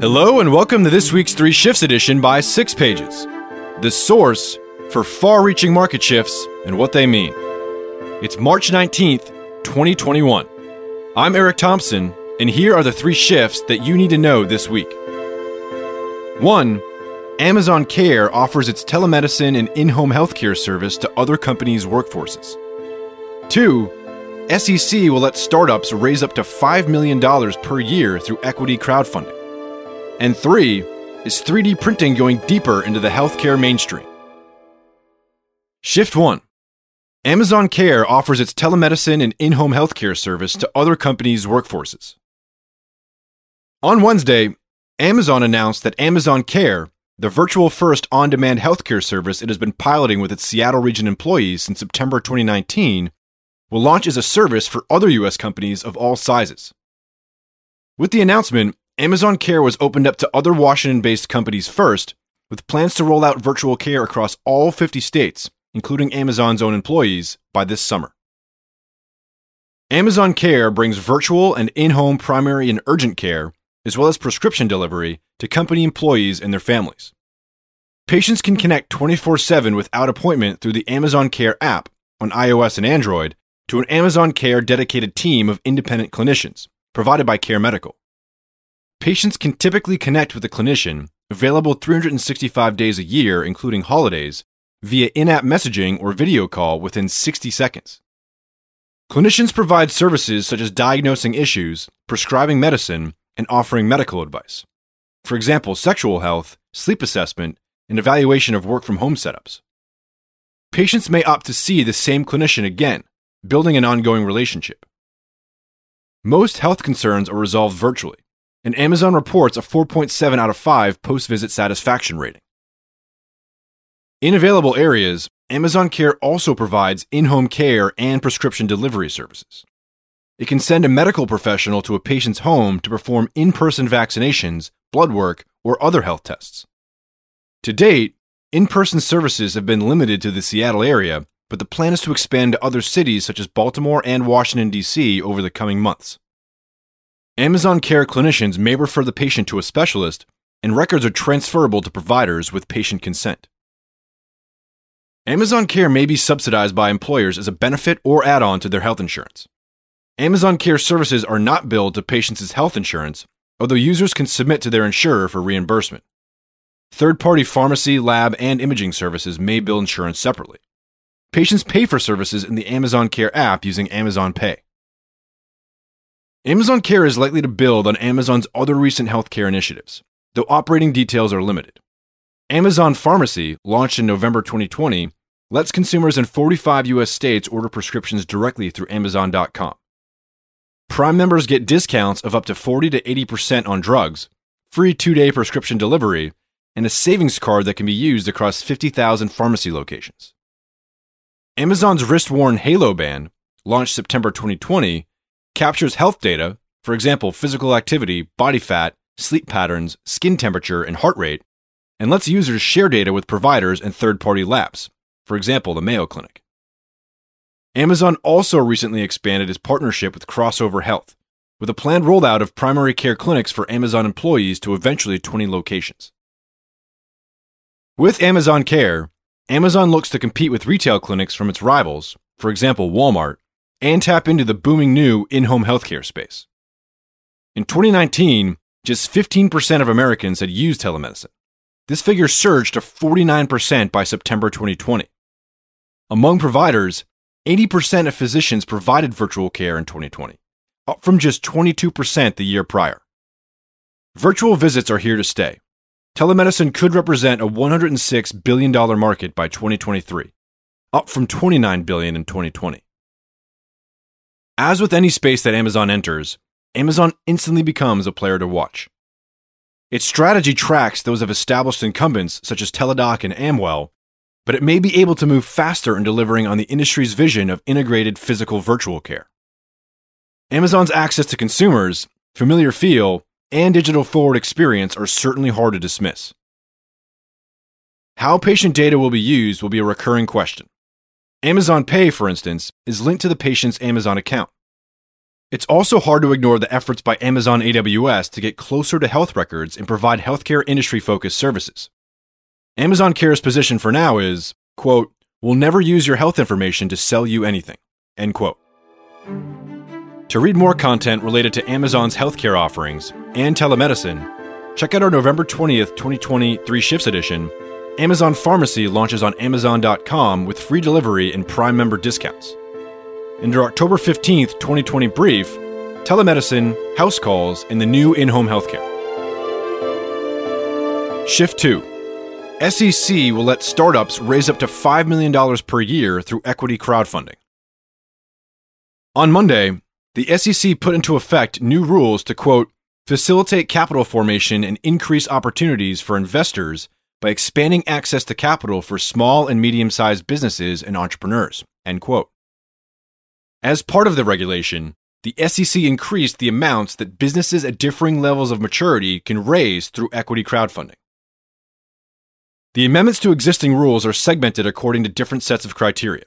Hello, and welcome to this week's Three Shifts edition by Six Pages, the source for far reaching market shifts and what they mean. It's March 19th, 2021. I'm Eric Thompson, and here are the three shifts that you need to know this week. 1. Amazon Care offers its telemedicine and in home healthcare service to other companies' workforces. 2. SEC will let startups raise up to $5 million per year through equity crowdfunding. And three, is 3D printing going deeper into the healthcare mainstream? Shift 1 Amazon Care offers its telemedicine and in home healthcare service to other companies' workforces. On Wednesday, Amazon announced that Amazon Care, the virtual first on demand healthcare service it has been piloting with its Seattle region employees since September 2019, will launch as a service for other U.S. companies of all sizes. With the announcement, Amazon Care was opened up to other Washington based companies first, with plans to roll out virtual care across all 50 states, including Amazon's own employees, by this summer. Amazon Care brings virtual and in home primary and urgent care, as well as prescription delivery, to company employees and their families. Patients can connect 24 7 without appointment through the Amazon Care app on iOS and Android to an Amazon Care dedicated team of independent clinicians, provided by Care Medical. Patients can typically connect with a clinician, available 365 days a year, including holidays, via in app messaging or video call within 60 seconds. Clinicians provide services such as diagnosing issues, prescribing medicine, and offering medical advice. For example, sexual health, sleep assessment, and evaluation of work from home setups. Patients may opt to see the same clinician again, building an ongoing relationship. Most health concerns are resolved virtually and Amazon reports a 4.7 out of 5 post visit satisfaction rating. In available areas, Amazon Care also provides in home care and prescription delivery services. It can send a medical professional to a patient's home to perform in person vaccinations, blood work, or other health tests. To date, in person services have been limited to the Seattle area, but the plan is to expand to other cities such as Baltimore and Washington, D.C. over the coming months. Amazon Care clinicians may refer the patient to a specialist, and records are transferable to providers with patient consent. Amazon Care may be subsidized by employers as a benefit or add on to their health insurance. Amazon Care services are not billed to patients' health insurance, although users can submit to their insurer for reimbursement. Third party pharmacy, lab, and imaging services may bill insurance separately. Patients pay for services in the Amazon Care app using Amazon Pay. Amazon Care is likely to build on Amazon's other recent healthcare initiatives, though operating details are limited. Amazon Pharmacy, launched in November 2020, lets consumers in 45 US states order prescriptions directly through Amazon.com. Prime members get discounts of up to 40 to 80% on drugs, free two day prescription delivery, and a savings card that can be used across 50,000 pharmacy locations. Amazon's wrist worn Halo Band, launched September 2020, captures health data, for example, physical activity, body fat, sleep patterns, skin temperature, and heart rate, and lets users share data with providers and third party labs, for example, the Mayo Clinic. Amazon also recently expanded its partnership with Crossover Health, with a planned rollout of primary care clinics for Amazon employees to eventually 20 locations. With Amazon Care, Amazon looks to compete with retail clinics from its rivals, for example, Walmart, and tap into the booming new in home healthcare space. In 2019, just 15% of Americans had used telemedicine. This figure surged to 49% by September 2020. Among providers, 80% of physicians provided virtual care in 2020, up from just 22% the year prior. Virtual visits are here to stay. Telemedicine could represent a $106 billion market by 2023, up from 29 billion in 2020. As with any space that Amazon enters, Amazon instantly becomes a player to watch. Its strategy tracks those of established incumbents such as Teladoc and Amwell, but it may be able to move faster in delivering on the industry's vision of integrated physical virtual care. Amazon's access to consumers, familiar feel, and digital forward experience are certainly hard to dismiss. How patient data will be used will be a recurring question. Amazon Pay, for instance, is linked to the patient's Amazon account. It's also hard to ignore the efforts by Amazon AWS to get closer to health records and provide healthcare industry focused services. Amazon Care's position for now is, quote, we'll never use your health information to sell you anything, end quote. To read more content related to Amazon's healthcare offerings and telemedicine, check out our November 20th, 2020 Three Shifts edition. Amazon Pharmacy launches on Amazon.com with free delivery and Prime member discounts. In their October 15th, 2020 brief, telemedicine, house calls, and the new in home healthcare. Shift 2 SEC will let startups raise up to $5 million per year through equity crowdfunding. On Monday, the SEC put into effect new rules to quote, facilitate capital formation and increase opportunities for investors by expanding access to capital for small and medium sized businesses and entrepreneurs. End quote. As part of the regulation, the SEC increased the amounts that businesses at differing levels of maturity can raise through equity crowdfunding. The amendments to existing rules are segmented according to different sets of criteria.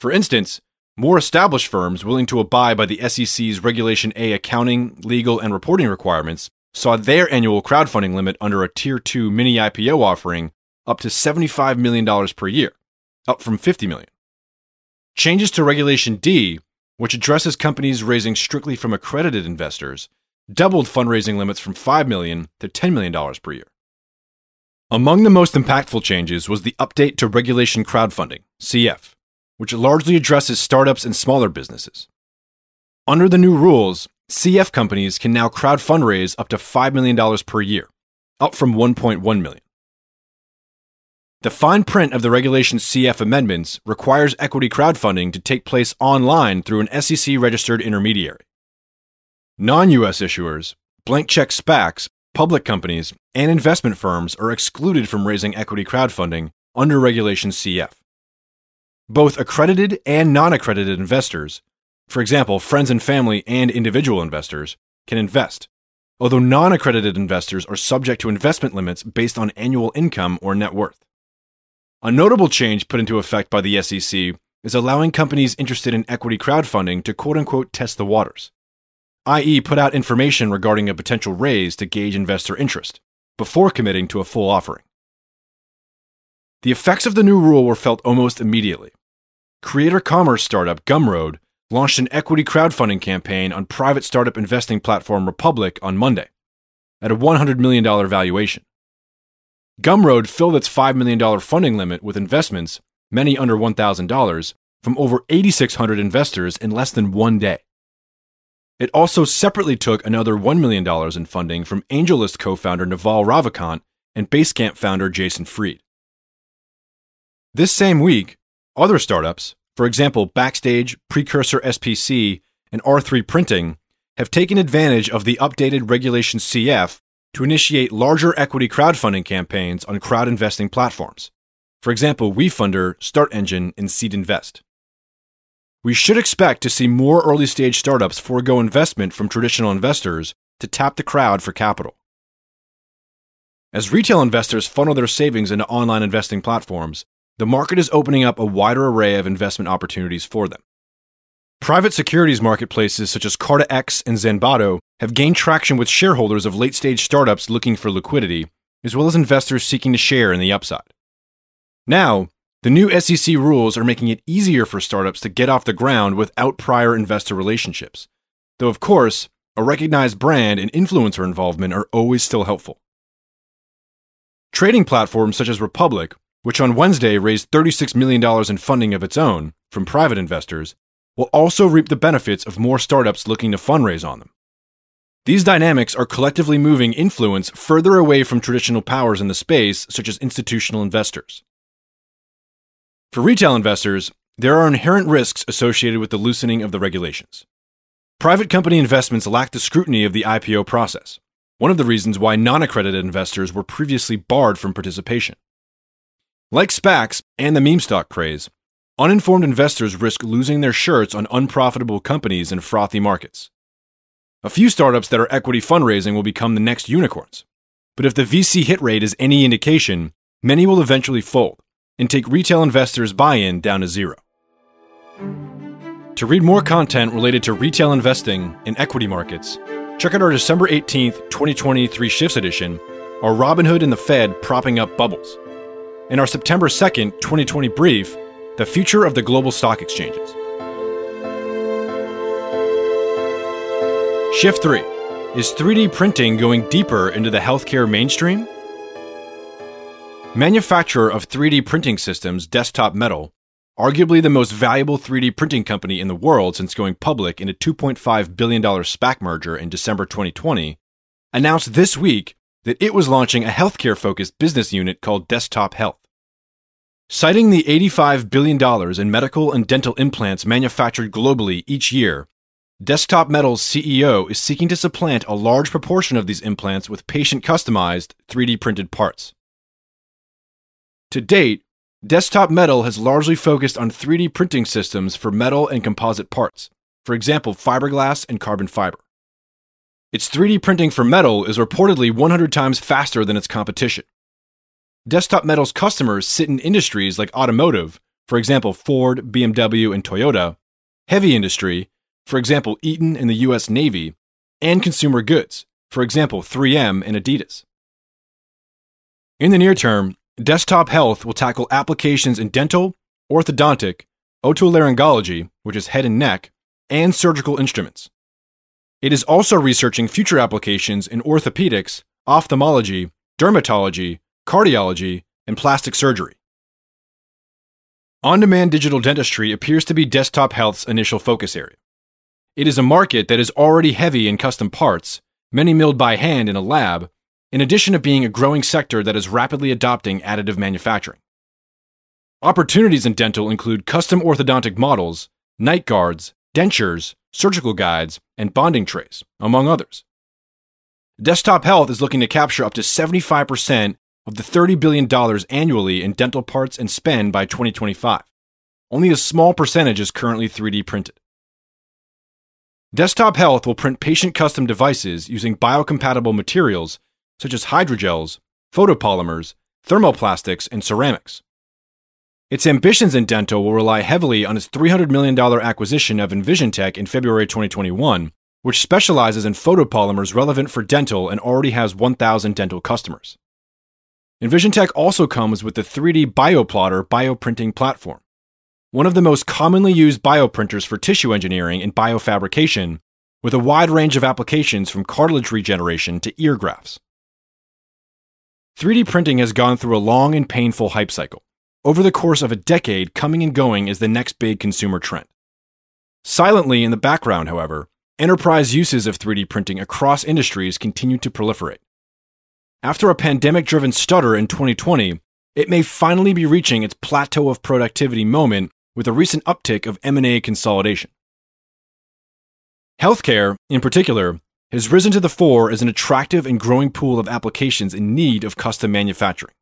For instance, more established firms willing to abide by the SEC's Regulation A accounting, legal, and reporting requirements saw their annual crowdfunding limit under a Tier 2 mini IPO offering up to $75 million per year, up from 50 million. Changes to Regulation D, which addresses companies raising strictly from accredited investors, doubled fundraising limits from 5 million to $10 million per year. Among the most impactful changes was the update to Regulation Crowdfunding, CF, which largely addresses startups and smaller businesses. Under the new rules, CF companies can now crowd fundraise up to $5 million per year, up from 1.1 million. The fine print of the Regulation CF amendments requires equity crowdfunding to take place online through an SEC registered intermediary. Non US issuers, blank check SPACs, public companies, and investment firms are excluded from raising equity crowdfunding under Regulation CF. Both accredited and non accredited investors, for example, friends and family and individual investors, can invest, although non accredited investors are subject to investment limits based on annual income or net worth. A notable change put into effect by the SEC is allowing companies interested in equity crowdfunding to quote unquote test the waters, i.e., put out information regarding a potential raise to gauge investor interest before committing to a full offering. The effects of the new rule were felt almost immediately. Creator commerce startup Gumroad launched an equity crowdfunding campaign on private startup investing platform Republic on Monday at a $100 million valuation. Gumroad filled its $5 million funding limit with investments, many under $1,000, from over 8,600 investors in less than one day. It also separately took another $1 million in funding from AngelList co founder Naval Ravikant and Basecamp founder Jason Fried. This same week, other startups, for example, Backstage, Precursor SPC, and R3 Printing, have taken advantage of the updated Regulation CF to initiate larger equity crowdfunding campaigns on crowd investing platforms. For example, WeFunder, StartEngine, and Seed Invest. We should expect to see more early stage startups forego investment from traditional investors to tap the crowd for capital. As retail investors funnel their savings into online investing platforms, the market is opening up a wider array of investment opportunities for them. Private securities marketplaces such as CartaX and Zanbato have gained traction with shareholders of late stage startups looking for liquidity, as well as investors seeking to share in the upside. Now, the new SEC rules are making it easier for startups to get off the ground without prior investor relationships, though, of course, a recognized brand and influencer involvement are always still helpful. Trading platforms such as Republic which on Wednesday raised $36 million in funding of its own from private investors, will also reap the benefits of more startups looking to fundraise on them. These dynamics are collectively moving influence further away from traditional powers in the space, such as institutional investors. For retail investors, there are inherent risks associated with the loosening of the regulations. Private company investments lack the scrutiny of the IPO process, one of the reasons why non accredited investors were previously barred from participation. Like SPACs and the meme stock craze, uninformed investors risk losing their shirts on unprofitable companies in frothy markets. A few startups that are equity fundraising will become the next unicorns. But if the VC hit rate is any indication, many will eventually fold and take retail investors' buy in down to zero. To read more content related to retail investing and equity markets, check out our December 18th, 2023 Shifts edition, our Robinhood and the Fed propping up bubbles, and our September 2nd, 2020 brief, The Future of the Global Stock Exchanges. Shift 3 Is 3D printing going deeper into the healthcare mainstream? Manufacturer of 3D printing systems Desktop Metal, arguably the most valuable 3D printing company in the world since going public in a $2.5 billion SPAC merger in December 2020, announced this week that it was launching a healthcare focused business unit called Desktop Health. Citing the $85 billion in medical and dental implants manufactured globally each year, Desktop Metal's CEO is seeking to supplant a large proportion of these implants with patient customized 3D printed parts. To date, Desktop Metal has largely focused on 3D printing systems for metal and composite parts, for example, fiberglass and carbon fiber. Its 3D printing for metal is reportedly 100 times faster than its competition. Desktop Metal's customers sit in industries like automotive, for example, Ford, BMW, and Toyota, heavy industry, for example, Eaton and the US Navy, and consumer goods, for example, 3M and Adidas. In the near term, Desktop Health will tackle applications in dental, orthodontic, otolaryngology, which is head and neck, and surgical instruments. It is also researching future applications in orthopedics, ophthalmology, dermatology, cardiology, and plastic surgery. On demand digital dentistry appears to be Desktop Health's initial focus area. It is a market that is already heavy in custom parts, many milled by hand in a lab, in addition to being a growing sector that is rapidly adopting additive manufacturing. Opportunities in dental include custom orthodontic models, night guards, dentures, surgical guides, and bonding trays, among others. Desktop Health is looking to capture up to 75% of the $30 billion annually in dental parts and spend by 2025. Only a small percentage is currently 3D printed. Desktop Health will print patient custom devices using biocompatible materials such as hydrogels, photopolymers, thermoplastics, and ceramics. Its ambitions in dental will rely heavily on its $300 million acquisition of EnvisionTEC in February 2021, which specializes in photopolymers relevant for dental and already has 1,000 dental customers. EnvisionTEC also comes with the 3D BioPlotter bioprinting platform one of the most commonly used bioprinters for tissue engineering and biofabrication, with a wide range of applications from cartilage regeneration to ear grafts. 3D printing has gone through a long and painful hype cycle. Over the course of a decade, coming and going is the next big consumer trend. Silently in the background, however, enterprise uses of 3D printing across industries continue to proliferate. After a pandemic driven stutter in 2020, it may finally be reaching its plateau of productivity moment with a recent uptick of M&A consolidation. Healthcare, in particular, has risen to the fore as an attractive and growing pool of applications in need of custom manufacturing.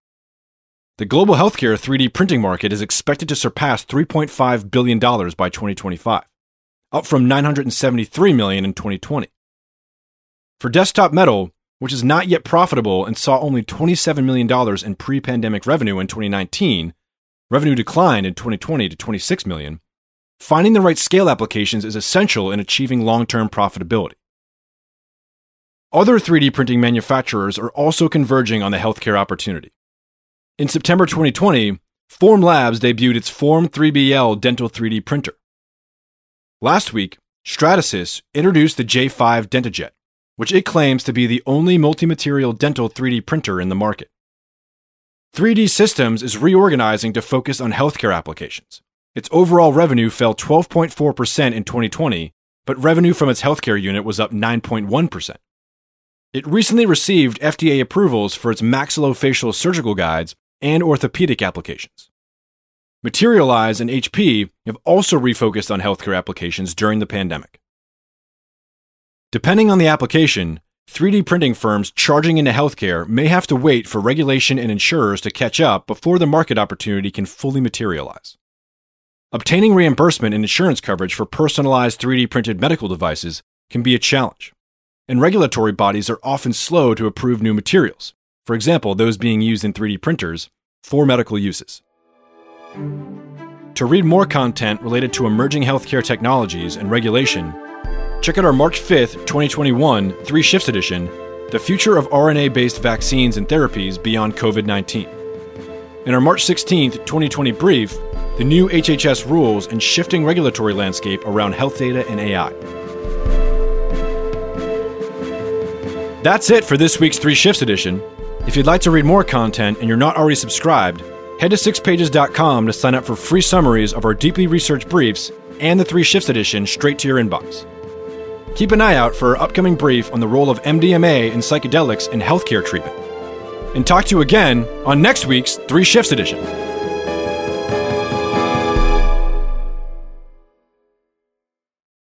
The global healthcare 3D printing market is expected to surpass $3.5 billion by 2025, up from 973 million in 2020. For Desktop Metal, which is not yet profitable and saw only $27 million in pre pandemic revenue in 2019, revenue declined in 2020 to 26 million. finding the right scale applications is essential in achieving long-term profitability. Other 3D printing manufacturers are also converging on the healthcare opportunity. In September 2020, Form Labs debuted its Form 3BL dental 3D printer. Last week, Stratasys introduced the J5 DentaJet, which it claims to be the only multi-material dental 3D printer in the market. 3D Systems is reorganizing to focus on healthcare applications. Its overall revenue fell 12.4% in 2020, but revenue from its healthcare unit was up 9.1%. It recently received FDA approvals for its maxillofacial surgical guides and orthopedic applications. Materialise and HP have also refocused on healthcare applications during the pandemic. Depending on the application, 3D printing firms charging into healthcare may have to wait for regulation and insurers to catch up before the market opportunity can fully materialize. Obtaining reimbursement and insurance coverage for personalized 3D printed medical devices can be a challenge, and regulatory bodies are often slow to approve new materials, for example, those being used in 3D printers, for medical uses. To read more content related to emerging healthcare technologies and regulation, check out our March 5th, 2021, Three Shifts edition The Future of RNA based Vaccines and Therapies Beyond COVID 19. In our March 16th, 2020 brief, the new HHS rules and shifting regulatory landscape around health data and AI. That's it for this week's Three Shifts edition. If you'd like to read more content and you're not already subscribed, Head to sixpages.com to sign up for free summaries of our deeply researched briefs and the Three Shifts edition straight to your inbox. Keep an eye out for our upcoming brief on the role of MDMA and psychedelics in healthcare treatment. And talk to you again on next week's Three Shifts edition.